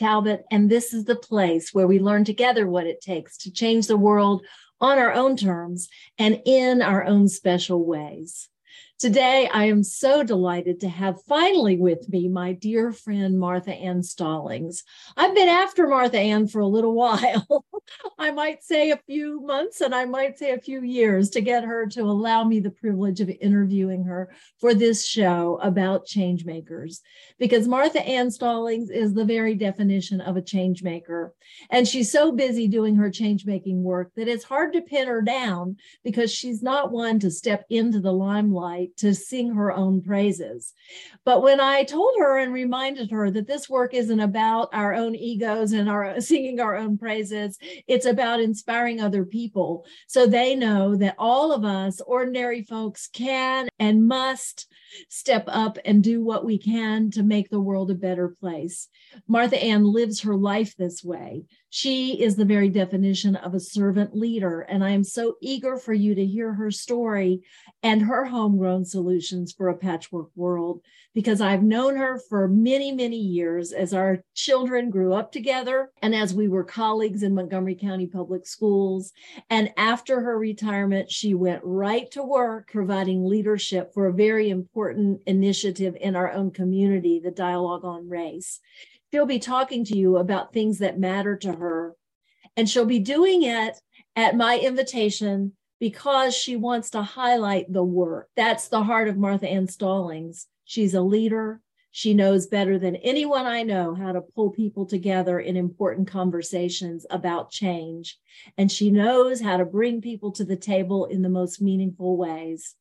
Talbot, and this is the place where we learn together what it takes to change the world on our own terms and in our own special ways. Today, I am so delighted to have finally with me my dear friend Martha Ann Stallings. I've been after Martha Ann for a little while. I might say a few months and I might say a few years to get her to allow me the privilege of interviewing her for this show about change makers. Because Martha Ann Stallings is the very definition of a change maker. And she's so busy doing her change making work that it's hard to pin her down because she's not one to step into the limelight to sing her own praises. But when I told her and reminded her that this work isn't about our own egos and our singing our own praises, it's about inspiring other people so they know that all of us ordinary folks can and must step up and do what we can to make the world a better place. Martha Ann lives her life this way. She is the very definition of a servant leader. And I am so eager for you to hear her story and her homegrown solutions for a patchwork world because I've known her for many, many years as our children grew up together and as we were colleagues in Montgomery County Public Schools. And after her retirement, she went right to work providing leadership for a very important initiative in our own community, the Dialogue on Race she'll be talking to you about things that matter to her. And she'll be doing it at my invitation because she wants to highlight the work. That's the heart of Martha Ann Stallings. She's a leader. She knows better than anyone I know how to pull people together in important conversations about change. And she knows how to bring people to the table in the most meaningful ways.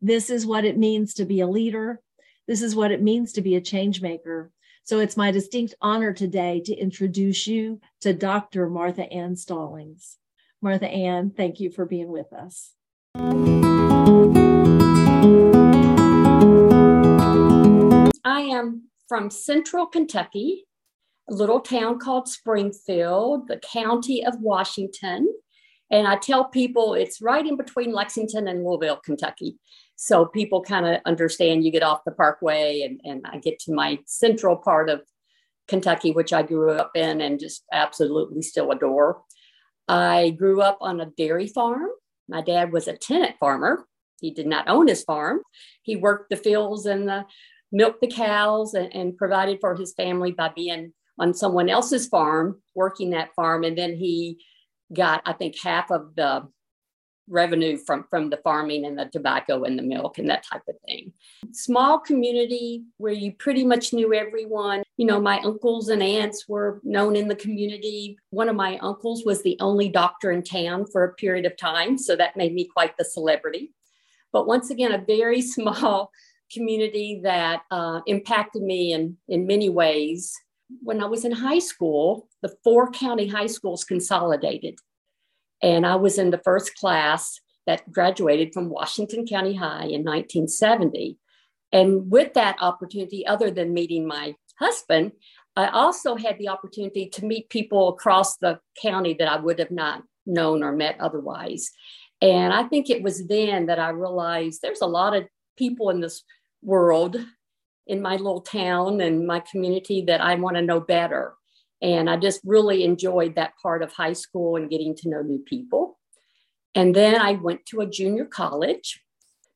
This is what it means to be a leader. This is what it means to be a change maker. So it's my distinct honor today to introduce you to Dr. Martha Ann Stallings. Martha Ann, thank you for being with us. I am from central Kentucky, a little town called Springfield, the county of Washington. And I tell people it's right in between Lexington and Louisville, Kentucky so people kind of understand you get off the parkway and, and i get to my central part of kentucky which i grew up in and just absolutely still adore. I grew up on a dairy farm. My dad was a tenant farmer. He did not own his farm. He worked the fields and the milked the cows and, and provided for his family by being on someone else's farm working that farm. And then he got i think half of the revenue from from the farming and the tobacco and the milk and that type of thing. Small community where you pretty much knew everyone. You know my uncles and aunts were known in the community. One of my uncles was the only doctor in town for a period of time so that made me quite the celebrity. But once again a very small community that uh, impacted me in in many ways. When i was in high school the four county high schools consolidated and I was in the first class that graduated from Washington County High in 1970. And with that opportunity, other than meeting my husband, I also had the opportunity to meet people across the county that I would have not known or met otherwise. And I think it was then that I realized there's a lot of people in this world, in my little town and my community, that I want to know better. And I just really enjoyed that part of high school and getting to know new people. And then I went to a junior college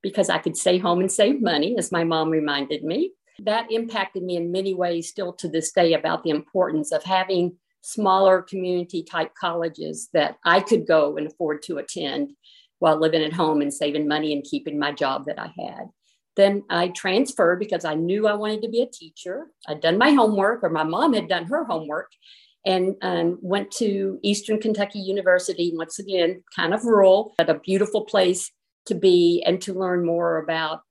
because I could stay home and save money, as my mom reminded me. That impacted me in many ways, still to this day, about the importance of having smaller community type colleges that I could go and afford to attend while living at home and saving money and keeping my job that I had. Then I transferred because I knew I wanted to be a teacher. I'd done my homework, or my mom had done her homework, and, and went to Eastern Kentucky University, once again, kind of rural, but a beautiful place to be and to learn more about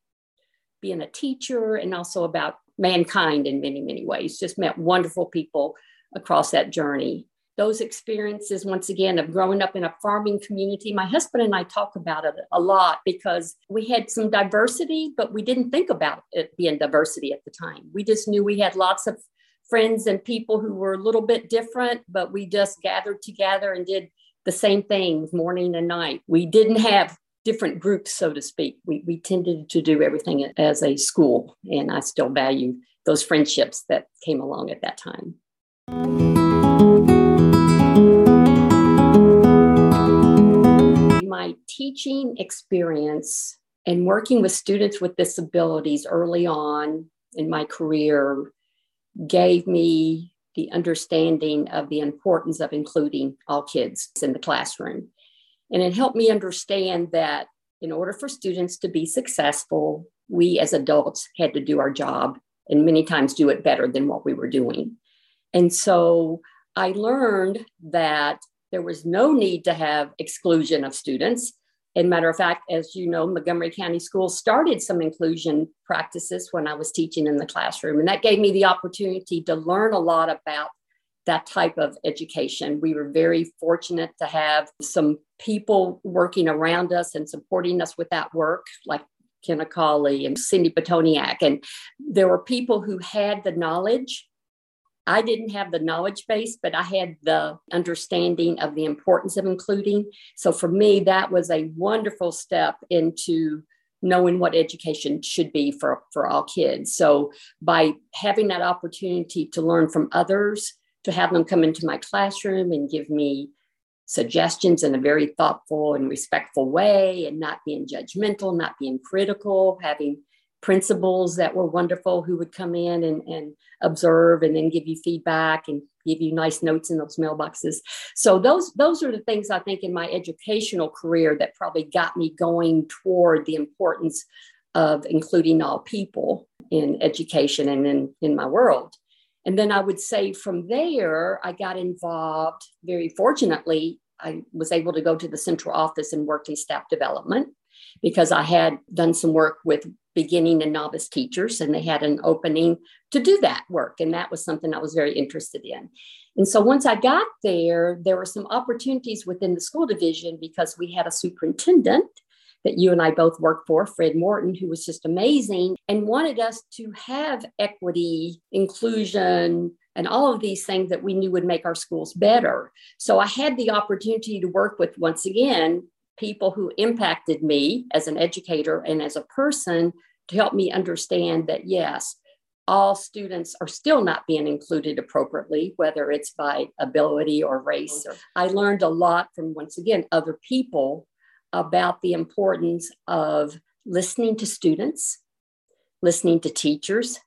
being a teacher and also about mankind in many, many ways. Just met wonderful people across that journey those experiences, once again, of growing up in a farming community, my husband and I talk about it a lot because we had some diversity, but we didn't think about it being diversity at the time. We just knew we had lots of friends and people who were a little bit different, but we just gathered together and did the same things morning and night. We didn't have different groups, so to speak. We, we tended to do everything as a school, and I still value those friendships that came along at that time. My teaching experience and working with students with disabilities early on in my career gave me the understanding of the importance of including all kids in the classroom. And it helped me understand that in order for students to be successful, we as adults had to do our job and many times do it better than what we were doing. And so I learned that there was no need to have exclusion of students. And matter of fact, as you know, Montgomery County Schools started some inclusion practices when I was teaching in the classroom. And that gave me the opportunity to learn a lot about that type of education. We were very fortunate to have some people working around us and supporting us with that work, like Kenna Colley and Cindy Petoniak. And there were people who had the knowledge. I didn't have the knowledge base, but I had the understanding of the importance of including. So for me, that was a wonderful step into knowing what education should be for, for all kids. So by having that opportunity to learn from others, to have them come into my classroom and give me suggestions in a very thoughtful and respectful way and not being judgmental, not being critical, having principals that were wonderful who would come in and, and observe and then give you feedback and give you nice notes in those mailboxes. So those those are the things I think in my educational career that probably got me going toward the importance of including all people in education and in, in my world. And then I would say from there, I got involved very fortunately. I was able to go to the central office and work in staff development because I had done some work with beginning and novice teachers, and they had an opening to do that work. And that was something I was very interested in. And so once I got there, there were some opportunities within the school division because we had a superintendent that you and I both worked for, Fred Morton, who was just amazing and wanted us to have equity, inclusion, and all of these things that we knew would make our schools better. So I had the opportunity to work with, once again, people who impacted me as an educator and as a person to help me understand that, yes, all students are still not being included appropriately, whether it's by ability or race. I learned a lot from, once again, other people about the importance of listening to students, listening to teachers,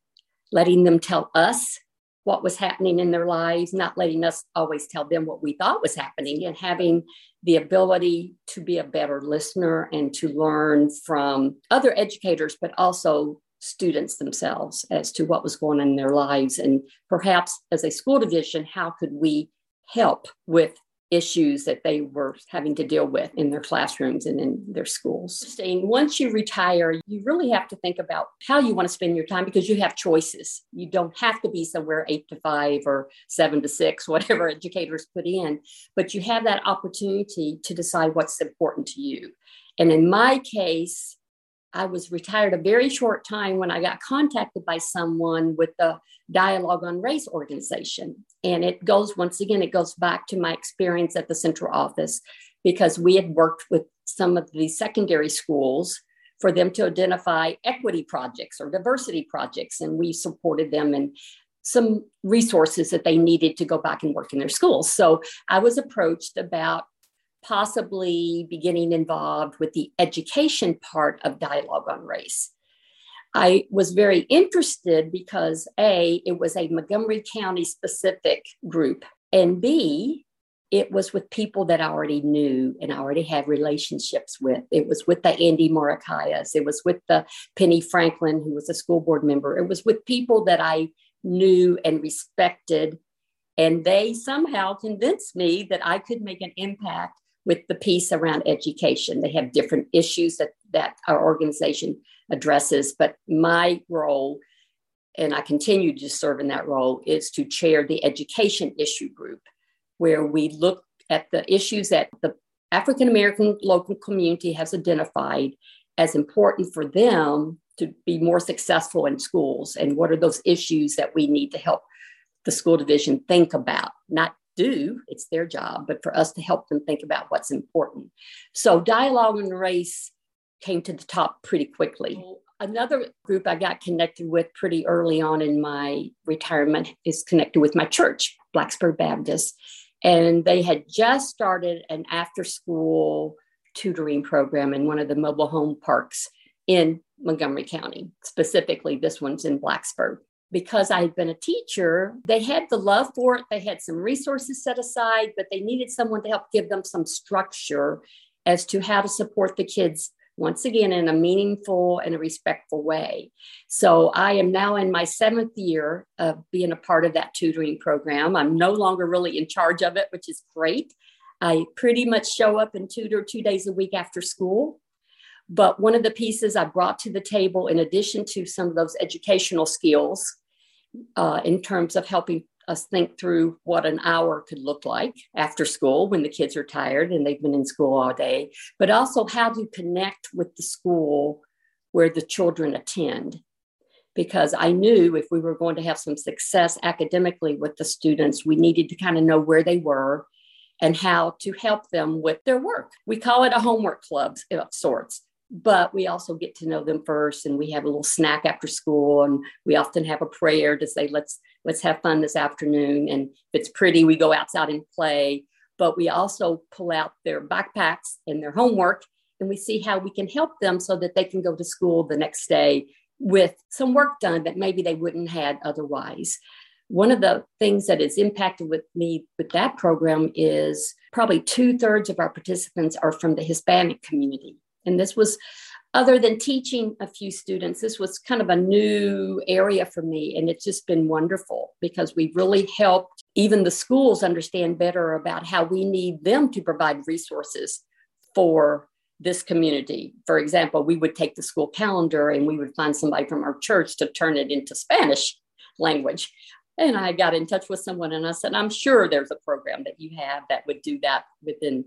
letting them tell us what was happening in their lives, not letting us always tell them what we thought was happening, and having the ability to be a better listener and to learn from other educators, but also students themselves as to what was going on in their lives. And perhaps as a school division, how could we help with issues that they were having to deal with in their classrooms and in their schools. Saying once you retire, you really have to think about how you want to spend your time because you have choices. You don't have to be somewhere eight to five or seven to six, whatever educators put in, but you have that opportunity to decide what's important to you. And in my case, I was retired a very short time when I got contacted by someone with the Dialogue on Race organization. And it goes, once again, it goes back to my experience at the central office because we had worked with some of the secondary schools for them to identify equity projects or diversity projects. And we supported them in some resources that they needed to go back and work in their schools. So I was approached about possibly beginning involved with the education part of dialogue on race. I was very interested because A, it was a Montgomery County specific group, and B, it was with people that I already knew and I already had relationships with. It was with the Andy Morikawas. It was with the Penny Franklin, who was a school board member. It was with people that I knew and respected. And they somehow convinced me that I could make an impact with the piece around education. They have different issues that, that our organization addresses, but my role, and I continue to serve in that role, is to chair the education issue group, where we look at the issues that the African American local community has identified as important for them to be more successful in schools and what are those issues that we need to help the school division think about not do, it's their job, but for us to help them think about what's important. So dialogue on race came to the top pretty quickly. Another group I got connected with pretty early on in my retirement is connected with my church, Blacksburg Baptist. And they had just started an after school tutoring program in one of the mobile home parks in Montgomery County. Specifically, this one's in Blacksburg. Because I had been a teacher, they had the love for it. They had some resources set aside, but they needed someone to help give them some structure as to how to support the kids once again in a meaningful and a respectful way. So I am now in my seventh year of being a part of that tutoring program. I'm no longer really in charge of it, which is great. I pretty much show up and tutor two days a week after school. But one of the pieces I brought to the table, in addition to some of those educational skills, uh, in terms of helping us think through what an hour could look like after school when the kids are tired and they've been in school all day, but also how to connect with the school where the children attend. Because I knew if we were going to have some success academically with the students, we needed to kind of know where they were and how to help them with their work. We call it a homework club of sorts but we also get to know them first and we have a little snack after school and we often have a prayer to say let's let's have fun this afternoon. And if it's pretty we go outside and play. But we also pull out their backpacks and their homework and we see how we can help them so that they can go to school the next day with some work done that maybe they wouldn't had otherwise. One of the things that has impacted with me with that program is probably two-thirds of our participants are from the hispanic community and this was, other than teaching a few students, this was kind of a new area for me. And it's just been wonderful because we really helped even the schools understand better about how we need them to provide resources for this community. For example, we would take the school calendar and we would find somebody from our church to turn it into Spanish language. And I got in touch with someone and I said, I'm sure there's a program that you have that would do that within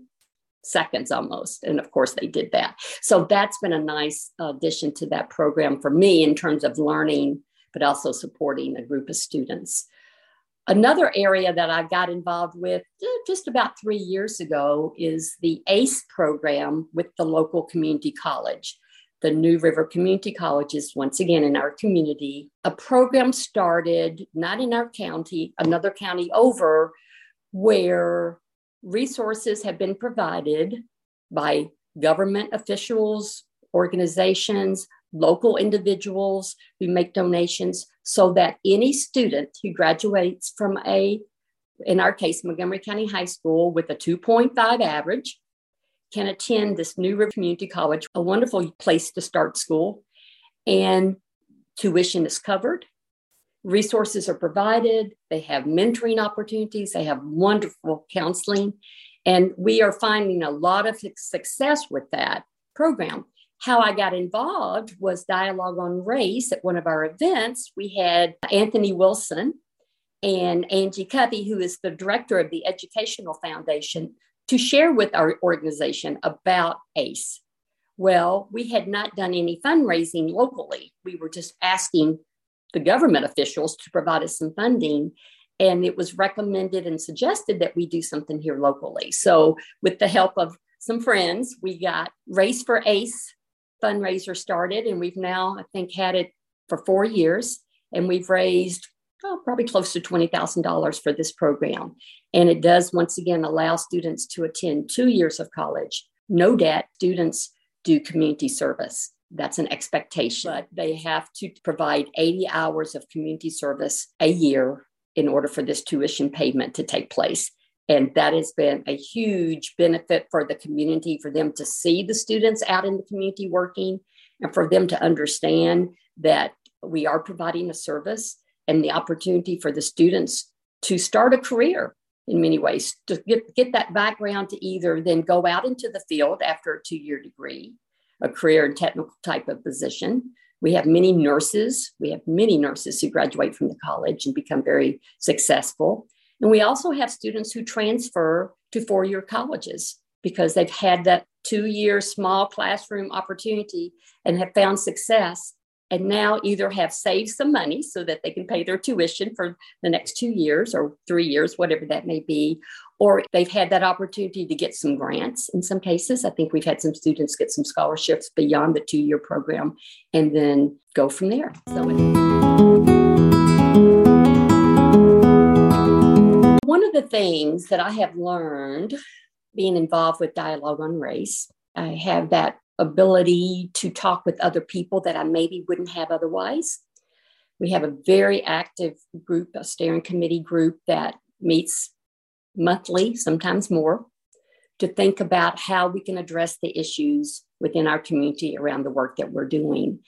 seconds almost. And of course, they did that. So that's been a nice addition to that program for me in terms of learning, but also supporting a group of students. Another area that I got involved with eh, just about three years ago is the ACE program with the local community college. The New River Community College is once again in our community. A program started not in our county, another county over, where resources have been provided by government officials, organizations, local individuals who make donations so that any student who graduates from a, in our case, Montgomery County High School with a 2.5 average can attend this New River Community College, a wonderful place to start school. And tuition is covered resources are provided, they have mentoring opportunities, they have wonderful counseling. And we are finding a lot of success with that program. How I got involved was Dialogue on Race at one of our events. We had Anthony Wilson and Angie Covey, who is the director of the Educational Foundation, to share with our organization about ACE. Well, we had not done any fundraising locally. We were just asking the government officials to provide us some funding. And it was recommended and suggested that we do something here locally. So, with the help of some friends, we got Race for ACE fundraiser started, and we've now, I think, had it for four years. And we've raised oh, probably close to $20,000 for this program. And it does, once again, allow students to attend two years of college, no debt. Students do community service that's an expectation. But they have to provide 80 hours of community service a year in order for this tuition payment to take place. And that has been a huge benefit for the community, for them to see the students out in the community working and for them to understand that we are providing a service and the opportunity for the students to start a career in many ways, to get, get that background to either then go out into the field after a two year degree a career and technical type of position. We have many nurses. We have many nurses who graduate from the college and become very successful. And we also have students who transfer to four year colleges because they've had that two year small classroom opportunity and have found success and now either have saved some money so that they can pay their tuition for the next two years or three years, whatever that may be, or they've had that opportunity to get some grants in some cases. I think we've had some students get some scholarships beyond the two year program and then go from there. So, one of the things that I have learned being involved with Dialogue on Race, I have that ability to talk with other people that I maybe wouldn't have otherwise. We have a very active group, a steering committee group that meets monthly, sometimes more, to think about how we can address the issues within our community around the work that we're doing.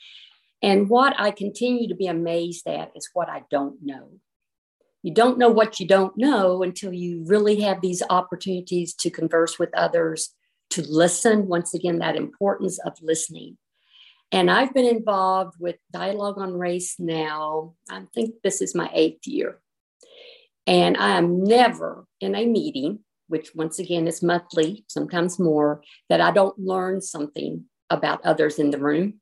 And what I continue to be amazed at is what I don't know. You don't know what you don't know until you really have these opportunities to converse with others, to listen. Once again, that importance of listening. And I've been involved with Dialogue on Race now, I think this is my eighth year. And I am never in a meeting, which once again is monthly, sometimes more, that I don't learn something about others in the room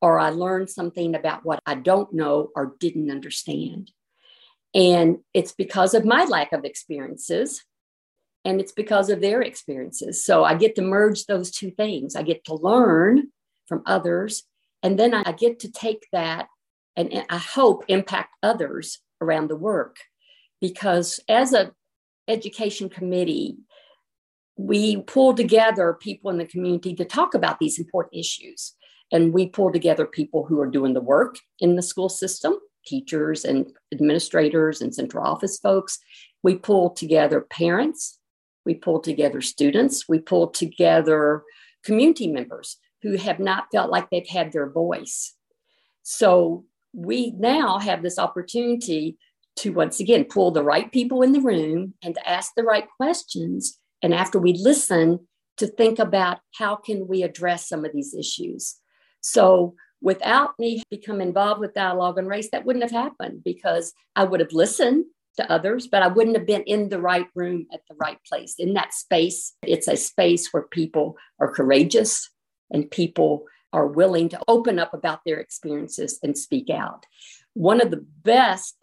or I learn something about what I don't know or didn't understand. And it's because of my lack of experiences and it's because of their experiences. So I get to merge those two things. I get to learn from others, and then I get to take that and I hope impact others around the work. Because as a education committee, we pull together people in the community to talk about these important issues. And we pull together people who are doing the work in the school system, teachers and administrators and central office folks. We pull together parents we pull together students, we pull together community members who have not felt like they've had their voice. So we now have this opportunity to once again pull the right people in the room and to ask the right questions. And after we listen, to think about how can we address some of these issues. So without me become involved with dialogue on race, that wouldn't have happened because I would have listened to others, but I wouldn't have been in the right room at the right place. In that space, it's a space where people are courageous and people are willing to open up about their experiences and speak out. One of the best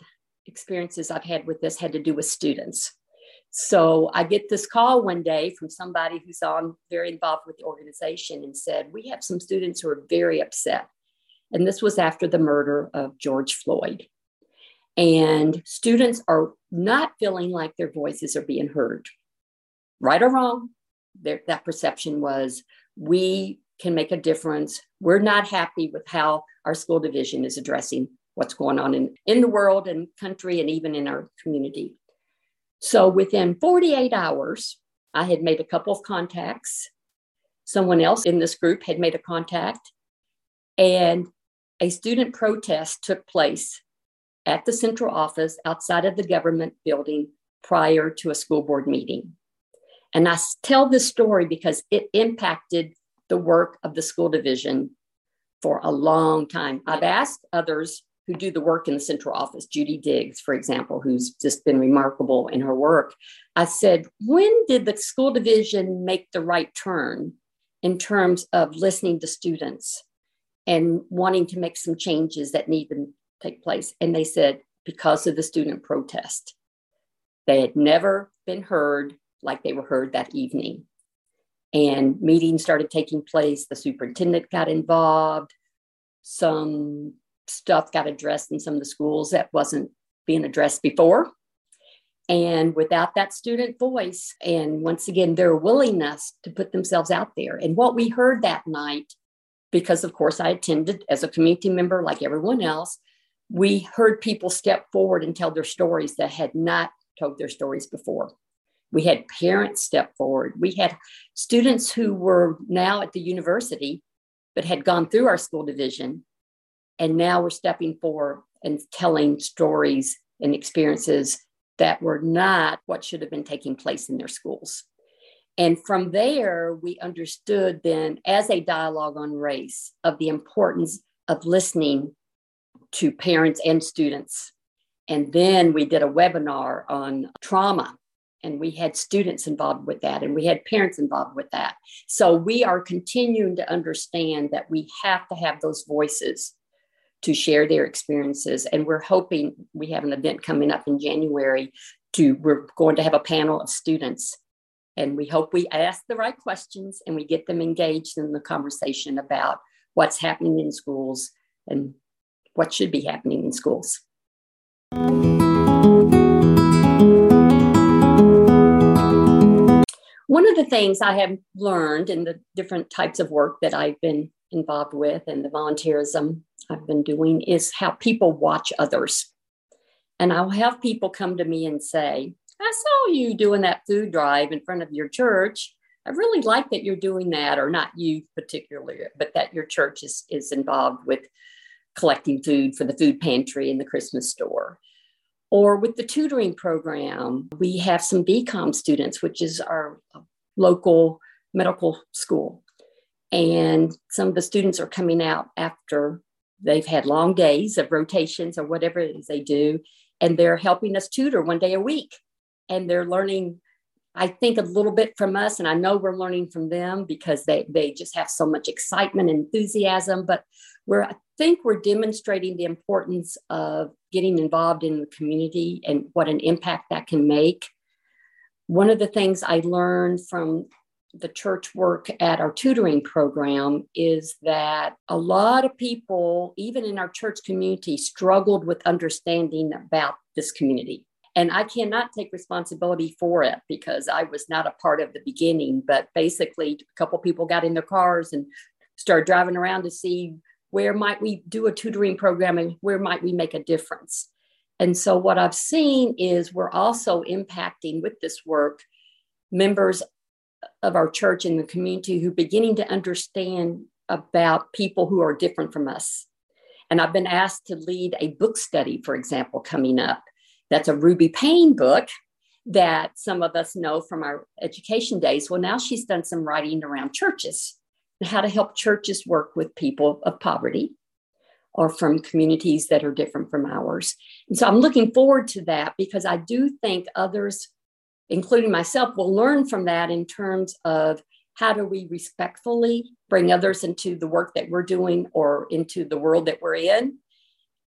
experiences I've had with this had to do with students. So I get this call one day from somebody who's on very involved with the organization and said, We have some students who are very upset. And this was after the murder of George Floyd. And students are not feeling like their voices are being heard. Right or wrong, that perception was we can make a difference. We're not happy with how our school division is addressing what's going on in, in the world and country and even in our community. So within 48 hours, I had made a couple of contacts. Someone else in this group had made a contact, and a student protest took place at the central office outside of the government building prior to a school board meeting. And I tell this story because it impacted the work of the school division for a long time. I've asked others who do the work in the central office, Judy Diggs, for example, who's just been remarkable in her work. I said, when did the school division make the right turn in terms of listening to students and wanting to make some changes that need take place. And they said, because of the student protest, they had never been heard like they were heard that evening. And meetings started taking place. The superintendent got involved. Some stuff got addressed in some of the schools that wasn't being addressed before. And without that student voice, and once again, their willingness to put themselves out there. And what we heard that night, because of course I attended as a community member like everyone else, we heard people step forward and tell their stories that had not told their stories before. We had parents step forward. We had students who were now at the university, but had gone through our school division. And now we're stepping forward and telling stories and experiences that were not what should have been taking place in their schools. And from there, we understood then, as a dialogue on race, of the importance of listening to parents and students. And then we did a webinar on trauma, and we had students involved with that, and we had parents involved with that. So we are continuing to understand that we have to have those voices to share their experiences. And we're hoping we have an event coming up in January to we're going to have a panel of students and we hope we ask the right questions and we get them engaged in the conversation about what's happening in schools and what should be happening in schools. One of the things I have learned in the different types of work that I've been involved with and the volunteerism I've been doing is how people watch others. And I'll have people come to me and say, I saw you doing that food drive in front of your church. I really like that you're doing that, or not you particularly, but that your church is, is involved with collecting food for the food pantry and the Christmas store. Or with the tutoring program, we have some VCOM students, which is our local medical school. And some of the students are coming out after they've had long days of rotations or whatever it is they do. And they're helping us tutor one day a week. And they're learning, I think, a little bit from us. And I know we're learning from them because they, they just have so much excitement and enthusiasm. But we're, I think we're demonstrating the importance of getting involved in the community and what an impact that can make. One of the things I learned from the church work at our tutoring program is that a lot of people, even in our church community, struggled with understanding about this community. And I cannot take responsibility for it because I was not a part of the beginning. But basically, a couple people got in their cars and started driving around to see where might we do a tutoring program and where might we make a difference. And so, what I've seen is we're also impacting with this work members of our church and the community who are beginning to understand about people who are different from us. And I've been asked to lead a book study, for example, coming up. That's a Ruby Payne book that some of us know from our education days. Well, now she's done some writing around churches how to help churches work with people of poverty or from communities that are different from ours. And so I'm looking forward to that because I do think others including myself, will learn from that in terms of how do we respectfully bring others into the work that we're doing or into the world that we're in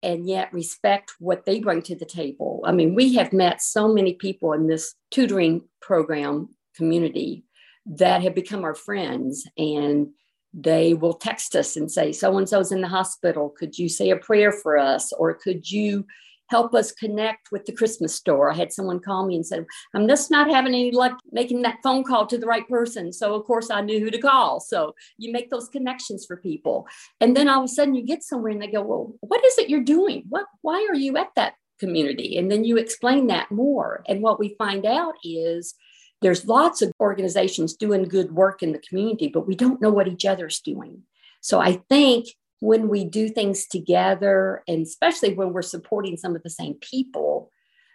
and yet respect what they bring to the table. I mean, we have met so many people in this tutoring program community that have become our friends and they will text us and say so and so's in the hospital could you say a prayer for us or could you help us connect with the Christmas store. I had someone call me and said, I'm just not having any luck making that phone call to the right person. So, of course, I knew who to call. So, you make those connections for people. And then all of a sudden, you get somewhere and they go, Well, what is it you're doing? What, why are you at that community? And then you explain that more. And what we find out is, there's lots of organizations doing good work in the community, but we don't know what each other's doing. So I think when we do things together, and especially when we're supporting some of the same people,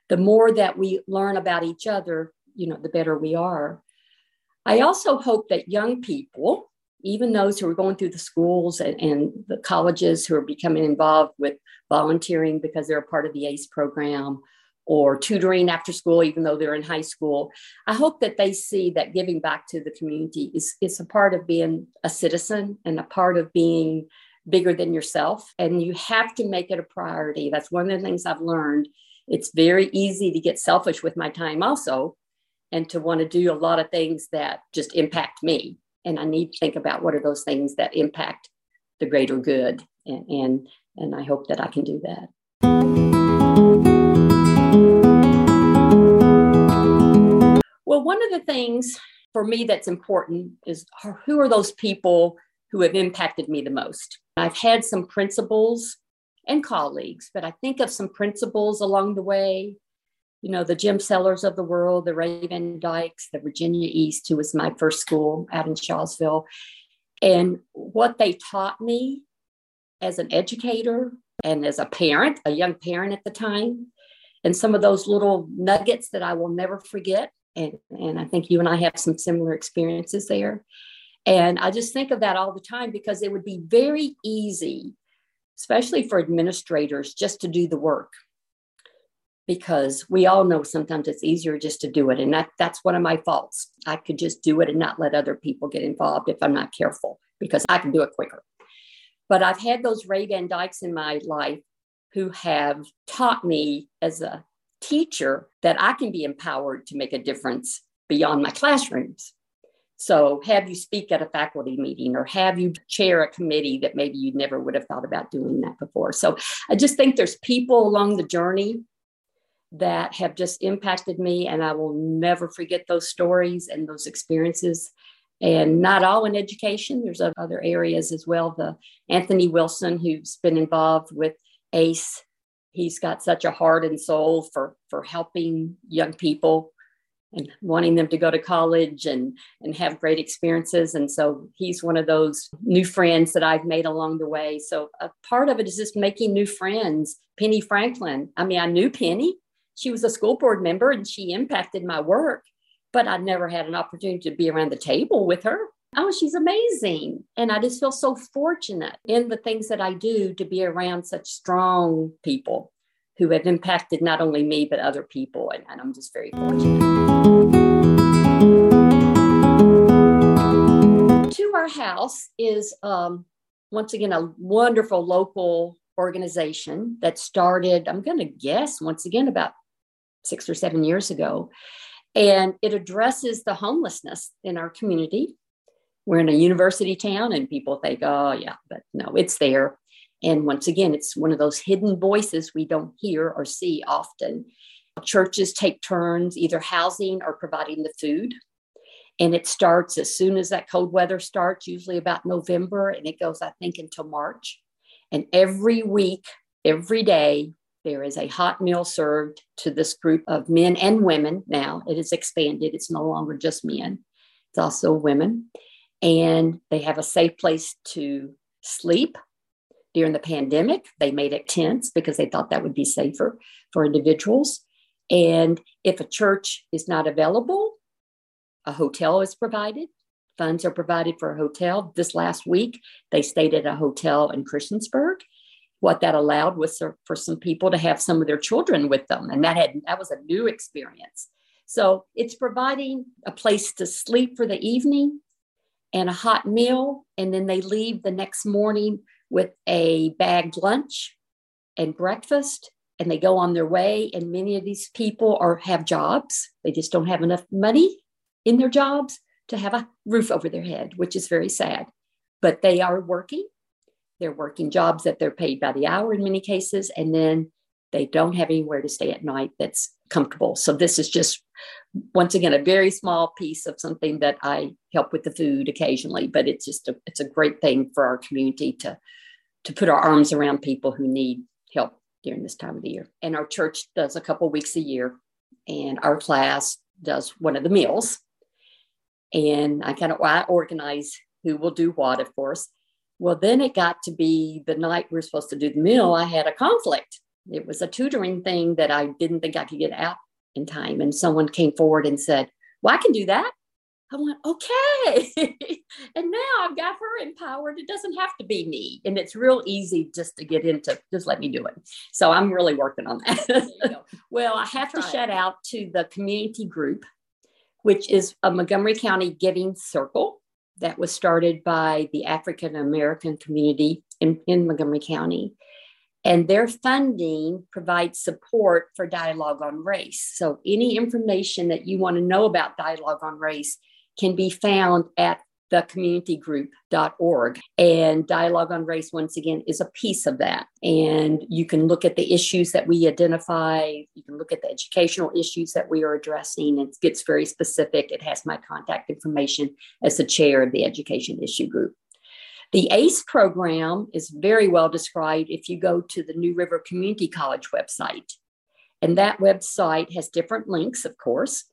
the more that we learn about each other, you know, the better we are. I also hope that young people, even those who are going through the schools and, and the colleges who are becoming involved with volunteering because they're a part of the ACE program or tutoring after school, even though they're in high school. I hope that they see that giving back to the community is, is a part of being a citizen and a part of being bigger than yourself and you have to make it a priority. That's one of the things I've learned. It's very easy to get selfish with my time also and to want to do a lot of things that just impact me. And I need to think about what are those things that impact the greater good. And, and, and I hope that I can do that. Well, one of the things for me that's important is who are those people who have impacted me the most? I've had some principals and colleagues, but I think of some principals along the way. You know, the Jim Sellers of the world, the Ray Van Dykes, the Virginia East, who was my first school out in Shawsville. And what they taught me as an educator and as a parent, a young parent at the time, and some of those little nuggets that I will never forget. And, and I think you and I have some similar experiences there. And I just think of that all the time because it would be very easy, especially for administrators, just to do the work. Because we all know sometimes it's easier just to do it. And that, that's one of my faults. I could just do it and not let other people get involved if I'm not careful because I can do it quicker. But I've had those Ray Van Dykes in my life who have taught me as a teacher that I can be empowered to make a difference beyond my classrooms. So, have you speak at a faculty meeting or have you chair a committee that maybe you never would have thought about doing that before? So, I just think there's people along the journey that have just impacted me, and I will never forget those stories and those experiences. And not all in education, there's other areas as well. The Anthony Wilson, who's been involved with ACE, he's got such a heart and soul for, for helping young people and wanting them to go to college and and have great experiences. And so he's one of those new friends that I've made along the way. So a part of it is just making new friends. Penny Franklin I mean I knew Penny. She was a school board member and she impacted my work but I never had an opportunity to be around the table with her. Oh she's amazing. And I just feel so fortunate in the things that I do to be around such strong people who have impacted not only me but other people and, and i'm just very fortunate. To our house is um, once again a wonderful local organization that started i'm going to guess once again about six or seven years ago. And it addresses the homelessness in our community. We're in a university town and people think oh yeah but no it's there and once again, it's one of those hidden voices we don't hear or see often. Churches take turns either housing or providing the food. And it starts as soon as that cold weather starts, usually about November, and it goes, I think, until March. And every week, every day, there is a hot meal served to this group of men and women. Now it is expanded, it's no longer just men, it's also women. And they have a safe place to sleep during the pandemic. They made it tents because they thought that would be safer for individuals. And if a church is not available, a hotel is provided. Funds are provided for a hotel. This last week, they stayed at a hotel in Christiansburg. What that allowed was for some people to have some of their children with them, and that had that was a new experience. So it's providing a place to sleep for the evening and a hot meal, and then they leave the next morning with a bagged lunch and breakfast and they go on their way and many of these people are have jobs. They just don't have enough money in their jobs to have a roof over their head which is very sad. But they are working. They're working jobs that they're paid by the hour in many cases and then they don't have anywhere to stay at night that's comfortable. So this is just once again a very small piece of something that i help with the food occasionally but it's just a, it's a great thing for our community to to put our arms around people who need help during this time of the year. And our church does a couple weeks a year and our class does one of the meals. And i kind of I organize who will do what of course. Well then it got to be the night we are supposed to do the meal i had a conflict it was a tutoring thing that i didn't think i could get out in time. And someone came forward and said, Well, I can do that. I went, okay. and now I've got her empowered. It doesn't have to be me. And it's real easy just to get into, just let me do it. So I'm really working on that. well, I have Try to it. shout out to the community group, which is a Montgomery County Giving Circle that was started by the African American community in, in Montgomery County and their funding provides support for dialogue on race. So, any information that you want to know about dialogue on race can be found at thecommunitygroup.org. And dialogue on race, once again, is a piece of that. And you can look at the issues that we identify, you can look at the educational issues that we are addressing. It gets very specific. It has my contact information as the chair of the education issue group. The ACE program is very well described if you go to the New River Community College website. And that website has different links, of course,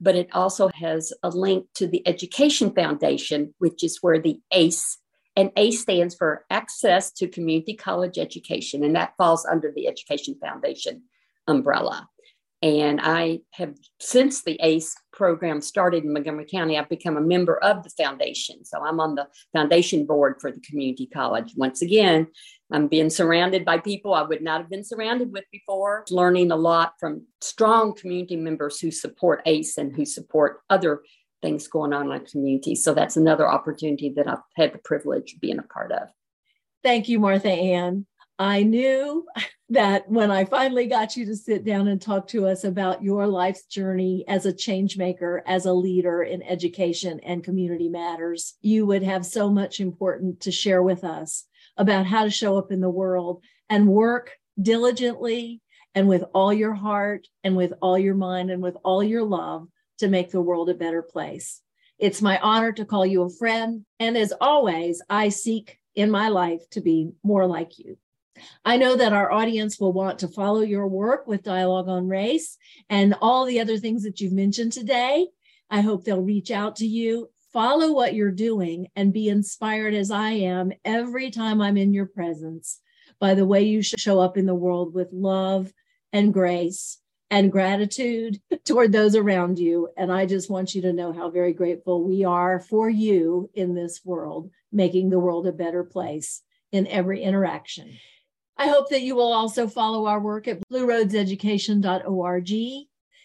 but it also has a link to the Education Foundation, which is where the ACE and ACE stands for Access to Community College Education, and that falls under the Education Foundation umbrella. And I have, since the ACE program started in Montgomery County, I've become a member of the foundation. So I'm on the foundation board for the community college. Once again, I'm being surrounded by people I would not have been surrounded with before, learning a lot from strong community members who support ACE and who support other things going on in our community. So that's another opportunity that I've had the privilege of being a part of. Thank you, Martha Ann. I knew that when I finally got you to sit down and talk to us about your life's journey as a change maker, as a leader in education and community matters, you would have so much important to share with us about how to show up in the world and work diligently and with all your heart and with all your mind and with all your love to make the world a better place. It's my honor to call you a friend. And as always, I seek in my life to be more like you. I know that our audience will want to follow your work with Dialogue on Race and all the other things that you've mentioned today. I hope they'll reach out to you, follow what you're doing, and be inspired as I am every time I'm in your presence by the way you show up in the world with love and grace and gratitude toward those around you. And I just want you to know how very grateful we are for you in this world, making the world a better place in every interaction. I hope that you will also follow our work at blueroadseducation.org.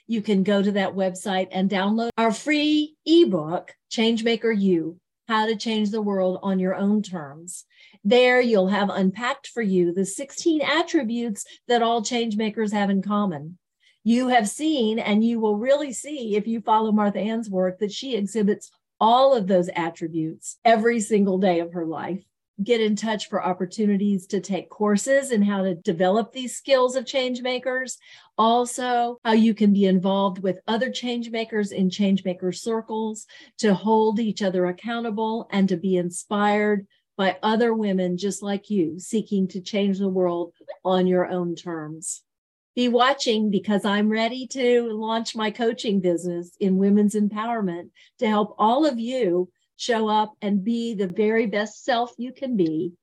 You can go to that website and download our free ebook, Changemaker You How to Change the World on Your Own Terms. There, you'll have unpacked for you the 16 attributes that all changemakers have in common. You have seen, and you will really see if you follow Martha Ann's work, that she exhibits all of those attributes every single day of her life get in touch for opportunities to take courses and how to develop these skills of change makers. Also, how you can be involved with other change makers in change maker circles to hold each other accountable and to be inspired by other women just like you seeking to change the world on your own terms. Be watching because I'm ready to launch my coaching business in women's empowerment to help all of you show up and be the very best self you can be,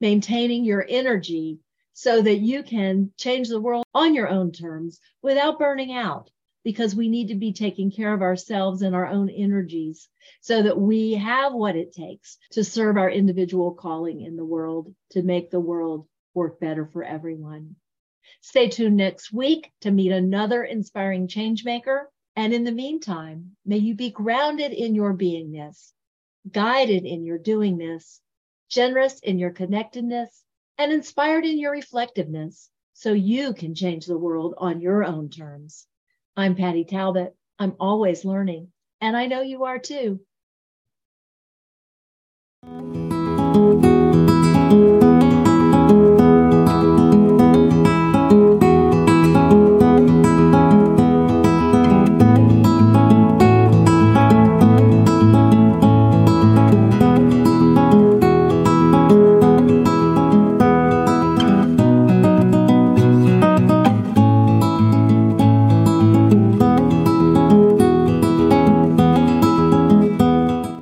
maintaining your energy so that you can change the world on your own terms without burning out. Because we need to be taking care of ourselves and our own energies so that we have what it takes to serve our individual calling in the world to make the world work better for everyone. Stay tuned next week to meet another inspiring change maker. And in the meantime, may you be grounded in your beingness guided in your doing this, generous in your connectedness, and inspired in your reflectiveness so you can change the world on your own terms. I'm Patty Talbot. I'm always learning, and I know you are too.